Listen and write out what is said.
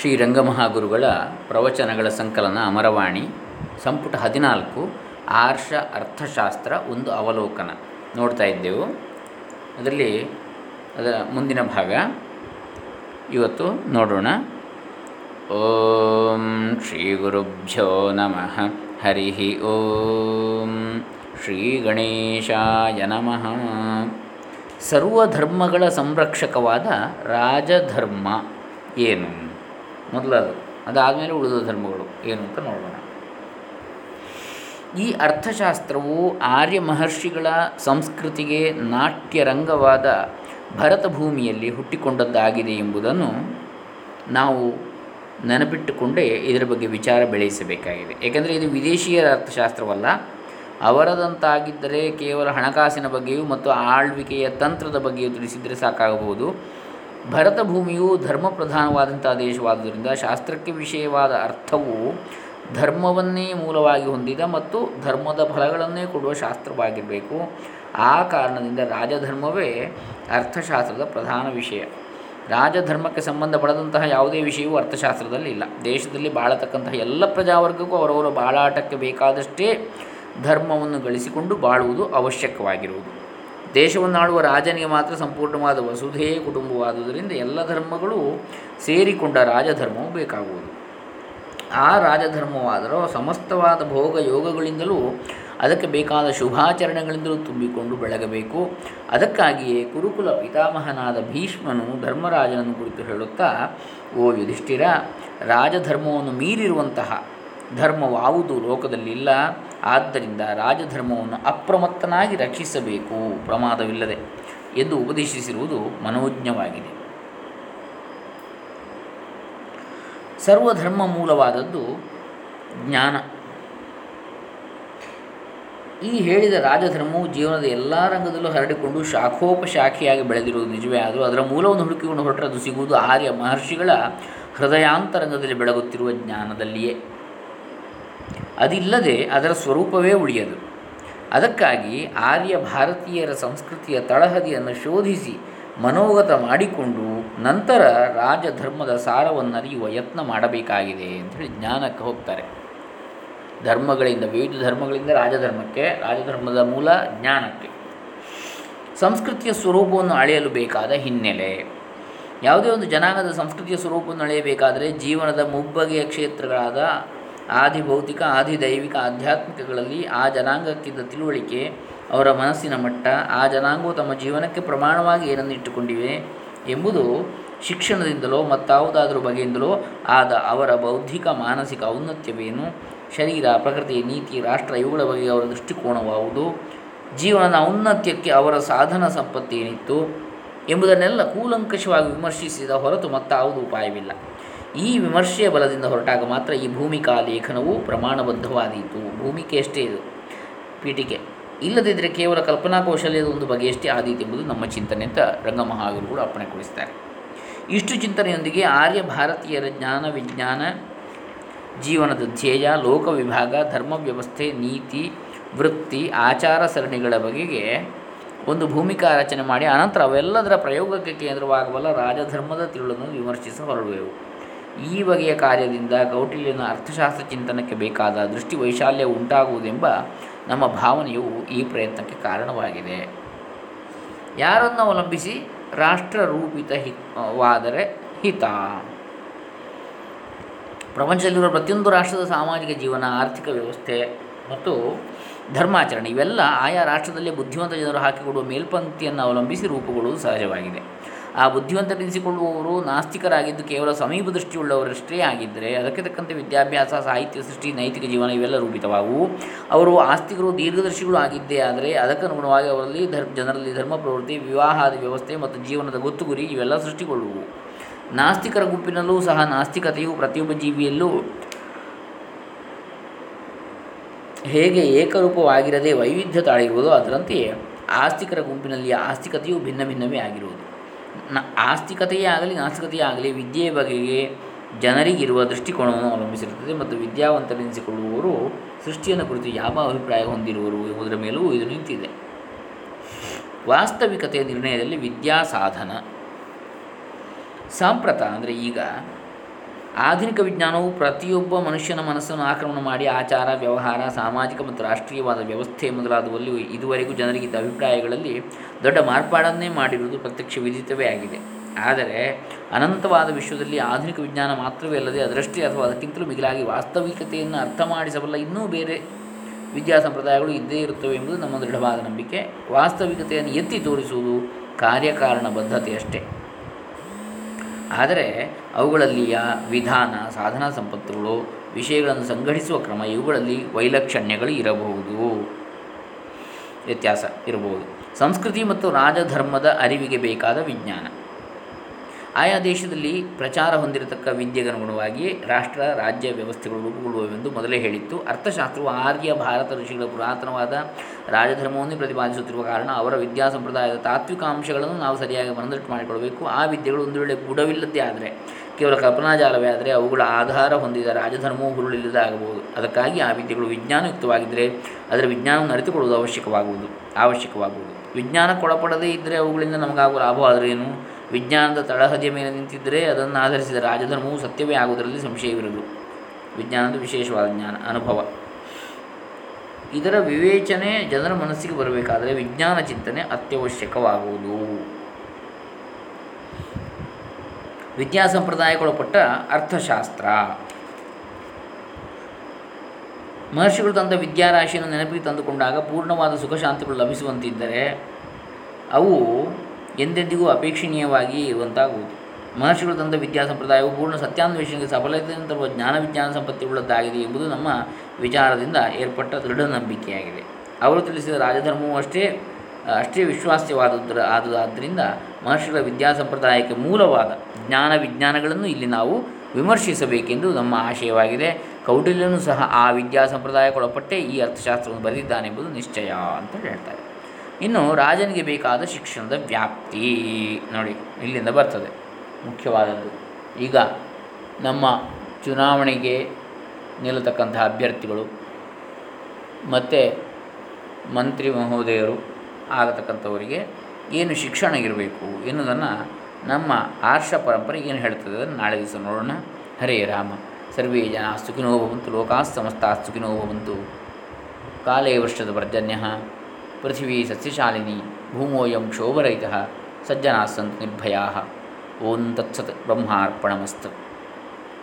ಶ್ರೀ ರಂಗಮಹಾಗುರುಗಳ ಪ್ರವಚನಗಳ ಸಂಕಲನ ಅಮರವಾಣಿ, ಸಂಪುಟ ಹದಿನಾಲ್ಕು, ಆರ್ಷ ಅರ್ಥಶಾಸ್ತ್ರ ಒಂದು ಅವಲೋಕನ. ನೋಡ್ತಾ ಇದ್ದೆವು. ಅದರಲ್ಲಿ ಅದರ ಮುಂದಿನ ಭಾಗ. ಇವತ್ತು ನೋಡೋಣ. ಓಂ ಶ್ರೀ ಗುರುಭ್ಯೋ ನಮಃ. ಹರಿ ಓಂ ಶ್ರೀ ಗಣೇಶಾಯ ನಮಃ. ಸರ್ವಧರ್ಮಗಳ ಸಂರಕ್ಷಕವಾದ ರಾಜಧರ್ಮ ಏನು? ಮೊದಲದು. ಅದಾದಮೇಲೆ ಉಳಿದ ಧರ್ಮಗಳು ಏನು ಅಂತ ನೋಡೋಣ. ಈ ಅರ್ಥಶಾಸ್ತ್ರವು ಆರ್ಯ ಮಹರ್ಷಿಗಳ ಸಂಸ್ಕೃತಿಗೆ ನಾಟ್ಯರಂಗವಾದ ಭರತ ಭೂಮಿಯಲ್ಲಿ ಹುಟ್ಟಿಕೊಂಡದ್ದಾಗಿದೆ ಎಂಬುದನ್ನು ನಾವು ನೆನಪಿಟ್ಟುಕೊಂಡೇ ಇದರ ಬಗ್ಗೆ ವಿಚಾರ ಬೆಳೆಸಬೇಕಾಗಿದೆ. ಏಕೆಂದರೆ ಇದು ವಿದೇಶಿಯರ ಅರ್ಥಶಾಸ್ತ್ರವಲ್ಲ. ಅವರದಂತಾಗಿದ್ದರೆ ಕೇವಲ ಹಣಕಾಸಿನ ಬಗ್ಗೆಯೂ ಮತ್ತು ಆಳ್ವಿಕೆಯ ತಂತ್ರದ ಬಗ್ಗೆಯೂ ತಿಳಿಸಿದರೆ ಸಾಕಾಗಬಹುದು. ಭರತ ಭೂಮಿಯು ಧರ್ಮ ಪ್ರಧಾನವಾದಂಥ ದೇಶವಾದ್ದರಿಂದ ಶಾಸ್ತ್ರಕ್ಕೆ ವಿಷಯವಾದ ಅರ್ಥವು ಧರ್ಮವನ್ನೇ ಮೂಲವಾಗಿ ಹೊಂದಿದ ಮತ್ತು ಧರ್ಮದ ಫಲಗಳನ್ನೇ ಕೊಡುವ ಶಾಸ್ತ್ರವಾಗಿರಬೇಕು. ಆ ಕಾರಣದಿಂದ ರಾಜಧರ್ಮವೇ ಅರ್ಥಶಾಸ್ತ್ರದ ಪ್ರಧಾನ ವಿಷಯ. ರಾಜಧರ್ಮಕ್ಕೆ ಸಂಬಂಧಪಡದಂತಹ ಯಾವುದೇ ವಿಷಯವೂ ಅರ್ಥಶಾಸ್ತ್ರದಲ್ಲಿ ಇಲ್ಲ. ದೇಶದಲ್ಲಿ ಬಾಳತಕ್ಕಂತಹ ಎಲ್ಲ ಪ್ರಜಾವರ್ಗಕ್ಕೂ ಅವರವರ ಬಾಳಾಟಕ್ಕೆ ಬೇಕಾದಷ್ಟೇ ಧರ್ಮವನ್ನು ಗಳಿಸಿಕೊಂಡು ಬಾಳುವುದು ಅವಶ್ಯಕವಾಗಿರುವುದು. ದೇಶವನ್ನಾಳುವ ರಾಜನಿಗೆ ಮಾತ್ರ ಸಂಪೂರ್ಣವಾದ ವಸುಧೇ ಕುಟುಂಬವಾದುದರಿಂದ ಎಲ್ಲ ಧರ್ಮಗಳು ಸೇರಿಕೊಂಡ ರಾಜಧರ್ಮವು ಬೇಕಾಗುವುದು. ಆ ರಾಜಧರ್ಮವಾದರೂ ಸಮಸ್ತವಾದ ಭೋಗ ಯೋಗಗಳಿಂದಲೂ ಅದಕ್ಕೆ ಬೇಕಾದ ಶುಭಾಚರಣೆಗಳಿಂದಲೂ ತುಂಬಿಕೊಂಡು ಬೆಳಗಬೇಕು. ಅದಕ್ಕಾಗಿಯೇ ಕುರುಕುಲ ಪಿತಾಮಹನಾದ ಭೀಷ್ಮನು ಧರ್ಮರಾಜನನ್ನು ಕುರಿತು ಹೇಳುತ್ತಾ, ಓ ಯುಧಿಷ್ಠಿರ, ರಾಜಧರ್ಮವನ್ನು ಮೀರಿರುವಂತಹ ಧರ್ಮವಾವುದು ಲೋಕದಲ್ಲಿಲ್ಲ. ಆದ್ದರಿಂದ ರಾಜಧರ್ಮವನ್ನು ಅಪ್ರಮತ್ತನಾಗಿ ರಕ್ಷಿಸಬೇಕು. ಪ್ರಮಾದವಿಲ್ಲದೆ ಎಂದು ಉಪದೇಶಿಸಿರುವುದು ಮನೋಜ್ಞವಾಗಿದೆ. ಸರ್ವಧರ್ಮ ಮೂಲವಾದದ್ದು ಜ್ಞಾನ. ಈ ಹೇಳಿದ ರಾಜಧರ್ಮವು ಜೀವನದ ಎಲ್ಲ ರಂಗದಲ್ಲೂ ಹರಡಿಕೊಂಡು ಶಾಖೋಪಶಾಖೆಯಾಗಿ ಬೆಳೆದಿರುವುದು ನಿಜವೇ. ಆದರೂ ಅದರ ಮೂಲವನ್ನು ಹುಡುಕಿಕೊಂಡು ಹೊರಟರೆ ಅದು ಸಿಗುವುದು ಆರ್ಯ ಮಹರ್ಷಿಗಳ ಹೃದಯಾಂತರಂಗದಲ್ಲಿ ಬೆಳಗುತ್ತಿರುವ ಜ್ಞಾನದಲ್ಲಿಯೇ. ಅದಿಲ್ಲದೆ ಅದರ ಸ್ವರೂಪವೇ ಉಳಿಯದು. ಅದಕ್ಕಾಗಿ ಆರ್ಯ ಭಾರತೀಯರ ಸಂಸ್ಕೃತಿಯ ತಳಹದಿಯನ್ನು ಶೋಧಿಸಿ ಮನೋಗತ ಮಾಡಿಕೊಂಡು ನಂತರ ರಾಜಧರ್ಮದ ಸಾರವನ್ನರಿಯುವ ಯತ್ನ ಮಾಡಬೇಕಾಗಿದೆ ಅಂಥೇಳಿ ಜ್ಞಾನಕ್ಕೆ ಹೋಗ್ತಾರೆ. ಧರ್ಮಗಳಿಂದ, ವಿವಿಧ ಧರ್ಮಗಳಿಂದ ರಾಜಧರ್ಮಕ್ಕೆ, ರಾಜಧರ್ಮದ ಮೂಲ ಜ್ಞಾನಕ್ಕೆ. ಸಂಸ್ಕೃತಿಯ ಸ್ವರೂಪವನ್ನು ಅಳೆಯಲು ಬೇಕಾದ ಹಿನ್ನೆಲೆ. ಯಾವುದೇ ಒಂದು ಜನಾಂಗದ ಸಂಸ್ಕೃತಿಯ ಸ್ವರೂಪವನ್ನು ಅಳೆಯಬೇಕಾದರೆ ಜೀವನದ ಮುಬ್ಬಗೆಯ ಕ್ಷೇತ್ರಗಳಾದ ಆದಿ ಭೌತಿಕ ಆದಿ ದೈವಿಕ ಆಧ್ಯಾತ್ಮಿಕಗಳಲ್ಲಿ ಆ ಜನಾಂಗಕ್ಕಿದ್ದ ತಿಳುವಳಿಕೆ, ಅವರ ಮನಸ್ಸಿನ ಮಟ್ಟ, ಆ ಜನಾಂಗವು ತಮ್ಮ ಜೀವನಕ್ಕೆ ಪ್ರಮಾಣವಾಗಿ ಏನನ್ನು ಇಟ್ಟುಕೊಂಡಿವೆ ಎಂಬುದು ಶಿಕ್ಷಣದಿಂದಲೋ ಮತ್ತಾವುದಾದರೂ ಬಗೆಯಿಂದಲೋ ಆದ ಅವರ ಬೌದ್ಧಿಕ, ಮಾನಸಿಕ ಔನ್ನತ್ಯವೇನು? ಶರೀರ, ಪ್ರಕೃತಿ, ನೀತಿ, ರಾಷ್ಟ್ರ ಇವುಗಳ ಬಗ್ಗೆ ಅವರ ದೃಷ್ಟಿಕೋನವಾವುದು. ಜೀವನದ ಔನ್ನತ್ಯಕ್ಕೆ ಅವರ ಸಾಧನ ಸಂಪತ್ತೇನಿತ್ತು ಎಂಬುದನ್ನೆಲ್ಲ ಕೂಲಂಕಷವಾಗಿ ವಿಮರ್ಶಿಸಿದ ಹೊರತು ಮತ್ತಾವುದು ಉಪಾಯವಿಲ್ಲ. ಈ ವಿಮರ್ಶೆಯ ಬಲದಿಂದ ಹೊರಟಾಗ ಮಾತ್ರ ಈ ಭೂಮಿಕಾ ಲೇಖನವು ಪ್ರಮಾಣಬದ್ಧವಾದೀತು. ಭೂಮಿಕೆ ಅಷ್ಟೇ ಇದು? ಪೀಠಿಕೆ. ಇಲ್ಲದಿದ್ದರೆ ಕೇವಲ ಕಲ್ಪನಾ ಕೌಶಲ್ಯದ ಒಂದು ಬಗೆಯಷ್ಟೇ ಆದೀತು ಎಂಬುದು ನಮ್ಮ ಚಿಂತನೆ ಅಂತ ರಂಗಮಹಾವೀರುಗಳು ಅಪ್ಪಣೆ ಕೊಡಿಸ್ತಾರೆ. ಇಷ್ಟು ಚಿಂತನೆಯೊಂದಿಗೆ ಆರ್ಯ ಭಾರತೀಯರ ಜ್ಞಾನ ವಿಜ್ಞಾನ ಜೀವನದ ಧ್ಯೇಯ, ಲೋಕ ವಿಭಾಗ, ಧರ್ಮ ವ್ಯವಸ್ಥೆ, ನೀತಿ, ವೃತ್ತಿ, ಆಚಾರ ಸರಣಿಗಳ ಬಗೆಗೆ ಒಂದು ಭೂಮಿಕಾ ರಚನೆ ಮಾಡಿ ಅನಂತರ ಅವೆಲ್ಲದರ ಪ್ರಯೋಗಕ್ಕೆ ಕೇಂದ್ರವಾಗಬಲ್ಲ ರಾಜಧರ್ಮದ ತಿರುಳನ್ನು ವಿಮರ್ಶಿಸ ಹೊರಡುವೆವು. ಈ ಬಗೆಯ ಕಾರ್ಯದಿಂದ ಕೌಟಿಲ್ಯನ ಅರ್ಥಶಾಸ್ತ್ರ ಚಿಂತನಕ್ಕೆ ಬೇಕಾದ ದೃಷ್ಟಿ ವೈಶಾಲ್ಯ ಉಂಟಾಗುವುದೆಂಬ ನಮ್ಮ ಭಾವನೆಯು ಈ ಪ್ರಯತ್ನಕ್ಕೆ ಕಾರಣವಾಗಿದೆ. ಯಾರನ್ನು ಅವಲಂಬಿಸಿ ರಾಷ್ಟ್ರರೂಪಿತ ಹಿತವಾದರೆ ಹಿತ? ಪ್ರಪಂಚದಲ್ಲಿರುವ ಪ್ರತಿಯೊಂದು ರಾಷ್ಟ್ರದ ಸಾಮಾಜಿಕ ಜೀವನ, ಆರ್ಥಿಕ ವ್ಯವಸ್ಥೆ ಮತ್ತು ಧರ್ಮಾಚರಣೆ ಇವೆಲ್ಲ ಆಯಾ ರಾಷ್ಟ್ರದಲ್ಲಿ ಬುದ್ಧಿವಂತ ಜನರು ಹಾಕಿಕೊಡುವ ಮೇಲ್ಪಂಕ್ತಿಯನ್ನು ಅವಲಂಬಿಸಿ ರೂಪುಗೊಳ್ಳುವುದು ಸಹಜವಾಗಿದೆ. ಆ ಬುದ್ಧಿವಂತರೆನಿಸಿಕೊಳ್ಳುವವರು ನಾಸ್ತಿಕರಾಗಿದ್ದು ಕೇವಲ ಸಮೀಪ ದೃಷ್ಟಿಯುಳ್ಳವರಷ್ಟೇ ಆಗಿದ್ದರೆ ಅದಕ್ಕೆ ತಕ್ಕಂತೆ ವಿದ್ಯಾಭ್ಯಾಸ, ಸಾಹಿತ್ಯ, ಸೃಷ್ಟಿ, ನೈತಿಕ ಜೀವನ ಇವೆಲ್ಲ ರೂಪಿತವಾಗುವು. ಅವರು ಆಸ್ತಿಕರು, ದೀರ್ಘದರ್ಶಿಗಳು ಆಗಿದ್ದೇ ಆದರೆ ಅದಕ್ಕನುಗುಣವಾಗಿ ಅವರಲ್ಲಿ ಧರ್, ಜನರಲ್ಲಿ ಧರ್ಮ, ಪ್ರವೃತ್ತಿ, ವಿವಾಹಾದಿ ವ್ಯವಸ್ಥೆ ಮತ್ತು ಜೀವನದ ಗೊತ್ತು ಗುರಿ ಇವೆಲ್ಲ ಸೃಷ್ಟಿಕೊಳ್ಳುವು. ನಾಸ್ತಿಕರ ಗುಂಪಿನಲ್ಲೂ ಸಹ ನಾಸ್ತಿಕತೆಯು ಪ್ರತಿಯೊಬ್ಬ ಜೀವಿಯಲ್ಲೂ ಹೇಗೆ ಏಕರೂಪವಾಗಿರದೆ ವೈವಿಧ್ಯ ತಾಳಿರುವುದು ಅದರಂತೆಯೇ. ಆಸ್ತಿಕರ ಗುಂಪಿನಲ್ಲಿ ಆಸ್ತಿಕತೆಯು ಭಿನ್ನ ಭಿನ್ನವೇ ಆಗಿರುವುದು. ನ ಆಸ್ತಿಕತೆಯೇ ಆಗಲಿ, ನಾಸ್ತಿಕತೆಯೇ ಆಗಲಿ, ವಿದ್ಯೆಯ ಬಗೆಗೆ ಜನರಿಗಿರುವ ದೃಷ್ಟಿಕೋನವನ್ನು ಅವಲಂಬಿಸಿರುತ್ತದೆ ಮತ್ತು ವಿದ್ಯಾವಂತರೆನಿಸಿಕೊಳ್ಳುವವರು ಸೃಷ್ಟಿಯನ್ನು ಕುರಿತು ಯಾವ ಅಭಿಪ್ರಾಯ ಹೊಂದಿರುವರು ಎಂಬುದರ ಮೇಲೂ ಇದು ನಿಂತಿದೆ. ವಾಸ್ತವಿಕತೆಯ ನಿರ್ಣಯದಲ್ಲಿ ವಿದ್ಯಾ ಸಾಧನ ಸಾಂಪ್ರತ ಅಂದರೆ ಈಗ ಆಧುನಿಕ ವಿಜ್ಞಾನವು ಪ್ರತಿಯೊಬ್ಬ ಮನುಷ್ಯನ ಮನಸ್ಸನ್ನು ಆಕ್ರಮಣ ಮಾಡಿ ಆಚಾರ, ವ್ಯವಹಾರ, ಸಾಮಾಜಿಕ ಮತ್ತು ರಾಷ್ಟ್ರೀಯವಾದ ವ್ಯವಸ್ಥೆ ಮೊದಲಾದವಲ್ಲಿ ಇದುವರೆಗೂ ಜನರಿಗಿದ್ದ ಅಭಿಪ್ರಾಯಗಳಲ್ಲಿ ದೊಡ್ಡ ಮಾರ್ಪಾಡನ್ನೇ ಮಾಡಿರುವುದು ಪ್ರತ್ಯಕ್ಷ ವಿಧಿತವೇ ಆಗಿದೆ. ಆದರೆ ಅನಂತವಾದ ವಿಶ್ವದಲ್ಲಿ ಆಧುನಿಕ ವಿಜ್ಞಾನ ಮಾತ್ರವೇ ಅಲ್ಲದೆ ಅದರಷ್ಟೇ ಅಥವಾ ಅದಕ್ಕಿಂತಲೂ ಮಿಗಿಲಾಗಿ ವಾಸ್ತವಿಕತೆಯನ್ನು ಅರ್ಥ ಮಾಡಿಸಬಲ್ಲ ಇನ್ನೂ ಬೇರೆ ವಿದ್ಯಾ ಸಂಪ್ರದಾಯಗಳು ಇದ್ದೇ ಇರುತ್ತವೆ ಎಂಬುದು ನಮ್ಮ ದೃಢವಾದ ನಂಬಿಕೆ. ವಾಸ್ತವಿಕತೆಯನ್ನು ಎತ್ತಿ ತೋರಿಸುವುದು ಕಾರ್ಯಕಾರಣ ಬದ್ಧತೆಯಷ್ಟೇ ಆದರೆ ಅವುಗಳಲ್ಲಿಯ ವಿಧಾನ, ಸಾಧನ ಸಂಪತ್ತುಗಳು, ವಿಷಯಗಳನ್ನು ಸಂಘಟಿಸುವ ಕ್ರಮ ಇವುಗಳಲ್ಲಿ ವೈಲಕ್ಷಣ್ಯಗಳು ಇರಬಹುದು. ವ್ಯತ್ಯಾಸ ಇರಬಹುದು. ಸಂಸ್ಕೃತಿ ಮತ್ತು ರಾಜಧರ್ಮದ ಅರಿವಿಗೆ ಬೇಕಾದ ವಿಜ್ಞಾನ. ಆಯಾ ದೇಶದಲ್ಲಿ ಪ್ರಚಾರ ಹೊಂದಿರತಕ್ಕ ವಿದ್ಯೆಗನುಗುಣವಾಗಿ ರಾಷ್ಟ್ರ, ರಾಜ್ಯ ವ್ಯವಸ್ಥೆಗಳು ರೂಪುಗೊಳ್ಳುವವೆಂದು ಮೊದಲೇ ಹೇಳಿತ್ತು. ಅರ್ಥಶಾಸ್ತ್ರವು ಆರ್ಯ ಭಾರತ ಋಷಿಗಳ ಪುರಾತನವಾದ ರಾಜಧರ್ಮವನ್ನು ಪ್ರತಿಪಾದಿಸುತ್ತಿರುವ ಕಾರಣ ಅವರ ವಿದ್ಯಾ ಸಂಪ್ರದಾಯದ ತಾತ್ವಿಕ ಅಂಶಗಳನ್ನು ನಾವು ಸರಿಯಾಗಿ ಮನದಟ್ಟು ಮಾಡಿಕೊಳ್ಳಬೇಕು. ಆ ವಿದ್ಯೆಗಳು ಒಂದು ವೇಳೆ ಬುಡವಿಲ್ಲದೇ ಆದರೆ, ಕೇವಲ ಕಲ್ಪನಾಜಾಲವೇ ಆದರೆ ಅವುಗಳ ಆಧಾರ ಹೊಂದಿದ ರಾಜಧರ್ಮವು ಹುರುಳಿಲ್ಲದಾಗಬಹುದು ಅದಕ್ಕಾಗಿ ಆ ವಿದ್ಯೆಗಳು ವಿಜ್ಞಾನಯುಕ್ತವಾಗಿದ್ದರೆ ಅದರ ವಿಜ್ಞಾನವನ್ನು ಅರಿತುಕೊಳ್ಳುವುದು ಅವಶ್ಯಕವಾಗುವುದು ಅವಶ್ಯಕವಾಗುವುದು. ವಿಜ್ಞಾನಕ್ಕೊಳಪಡದೇ ಇದ್ದರೆ ಅವುಗಳಿಂದ ನಮಗಾಗುವ ಲಾಭವಾದರೆ ಏನು? ವಿಜ್ಞಾನದ ತಳಹದಿಯ ಮೇಲೆ ನಿಂತಿದ್ದರೆ ಅದನ್ನು ಆಧರಿಸಿದ ರಾಜಧರ್ಮವು ಸತ್ಯವೇ ಆಗುವುದರಲ್ಲಿ ಸಂಶಯವಿರುವುದು. ವಿಜ್ಞಾನದ ವಿಶೇಷವಾದ ಜ್ಞಾನ, ಅನುಭವ. ಇದರ ವಿವೇಚನೆ ಜನರ ಮನಸ್ಸಿಗೆ ಬರಬೇಕಾದರೆ ವಿಜ್ಞಾನ ಚಿಂತನೆ ಅತ್ಯವಶ್ಯಕವಾಗುವುದು. ವಿದ್ಯಾ ಸಂಪ್ರದಾಯಕ್ಕೊಳಪಟ್ಟ ಅರ್ಥಶಾಸ್ತ್ರ. ಮಹರ್ಷಿಗಳು ತಂದ ವಿದ್ಯಾರಾಶಿಯನ್ನು ನೆನಪಿಗೆ ತಂದುಕೊಂಡಾಗ ಪೂರ್ಣವಾದ ಸುಖ ಶಾಂತಿಗಳು ಲಭಿಸುವಂತಿದ್ದರೆ ಅವು ಎಂದೆಂದಿಗೂ ಅಪೇಕ್ಷಣೀಯವಾಗಿ ಇರುವಂತಾಗುವುದು. ಮಹರ್ಷಿಗಳು ತಂದ ವಿದ್ಯಾ ಸಂಪ್ರದಾಯವು ಪೂರ್ಣ ಸತ್ಯಾನ್ವೇಷಣೆಗೆ ಸಫಲತೆಯನ್ನು ತರುವ ಜ್ಞಾನ ವಿಜ್ಞಾನ ಸಂಪತ್ತಿಯುಳ್ಳದ್ದಾಗಿದೆ ಎಂಬುದು ನಮ್ಮ ವಿಚಾರದಿಂದ ಏರ್ಪಟ್ಟ ದೃಢ ನಂಬಿಕೆಯಾಗಿದೆ ಅವರು ತಿಳಿಸಿದ ರಾಜಧರ್ಮವು ಅಷ್ಟೇ ಅಷ್ಟೇ ವಿಶ್ವಾಸ್ಯವಾದದ್ರ ಆದುದಾದ್ದರಿಂದ ಮಹರ್ಷಿಗಳ ವಿದ್ಯಾ ಸಂಪ್ರದಾಯಕ್ಕೆ ಮೂಲವಾದ ಜ್ಞಾನ ವಿಜ್ಞಾನಗಳನ್ನು ಇಲ್ಲಿ ನಾವು ವಿಮರ್ಶಿಸಬೇಕೆಂದು ನಮ್ಮ ಆಶಯವಾಗಿದೆ. ಕೌಟಿಲ್ಯನೂ ಸಹ ಆ ವಿದ್ಯಾ ಸಂಪ್ರದಾಯಕ್ಕೊಳಪಟ್ಟೆ ಈ ಅರ್ಥಶಾಸ್ತ್ರವನ್ನು ಬರೆದಿದ್ದಾನೆಂಬುದು ನಿಶ್ಚಯ ಅಂತ ಹೇಳ್ತಾರೆ. ಇನ್ನು ರಾಜನಿಗೆ ಬೇಕಾದ ಶಿಕ್ಷಣದ ವ್ಯಾಪ್ತಿ ನೋಡಿ ಇಲ್ಲಿಂದ ಬರ್ತದೆ. ಮುಖ್ಯವಾದದ್ದು. ಈಗ ನಮ್ಮ ಚುನಾವಣೆಗೆ ನಿಲ್ಲತಕ್ಕಂತಹ ಅಭ್ಯರ್ಥಿಗಳು ಮತ್ತು ಮಂತ್ರಿ ಮಹೋದಯರು ಆಗತಕ್ಕಂಥವರಿಗೆ ಏನು ಶಿಕ್ಷಣ ಇರಬೇಕು ಎನ್ನುವುದನ್ನು ನಮ್ಮ ಆರ್ಷ ಪರಂಪರೆ ಏನು ಹೇಳ್ತದೆ ಅದನ್ನು ನಾಳೆ ದಿವಸ ನೋಡೋಣ. ಹರೇ ರಾಮ. ಸರ್ವೇ ಜನ ಸುಖಿನೋ ಭವಂತು ಲೋಕಾಃ ಸಮಸ್ತಾ ಸುಖಿನೋ ಭವಂತು. ಕಾಲೇ ವರ್ಷದ ಪರ್ಜನ್ಯ ಪೃಥಿವೀ ಸಸ್ಯಶಾಲಿನಿ ಭೂಮೋಯಂ ಕ್ಷೋಭರಹಿತ ಸಜ್ಜನಾಸ್ಸಂತ ಸಂತು ನಿರ್ಭಯಾ ಓಂ ತತ್ಸತ್ ಬ್ರಹ್ಮಾರ್ಪಣಮಸ್ತು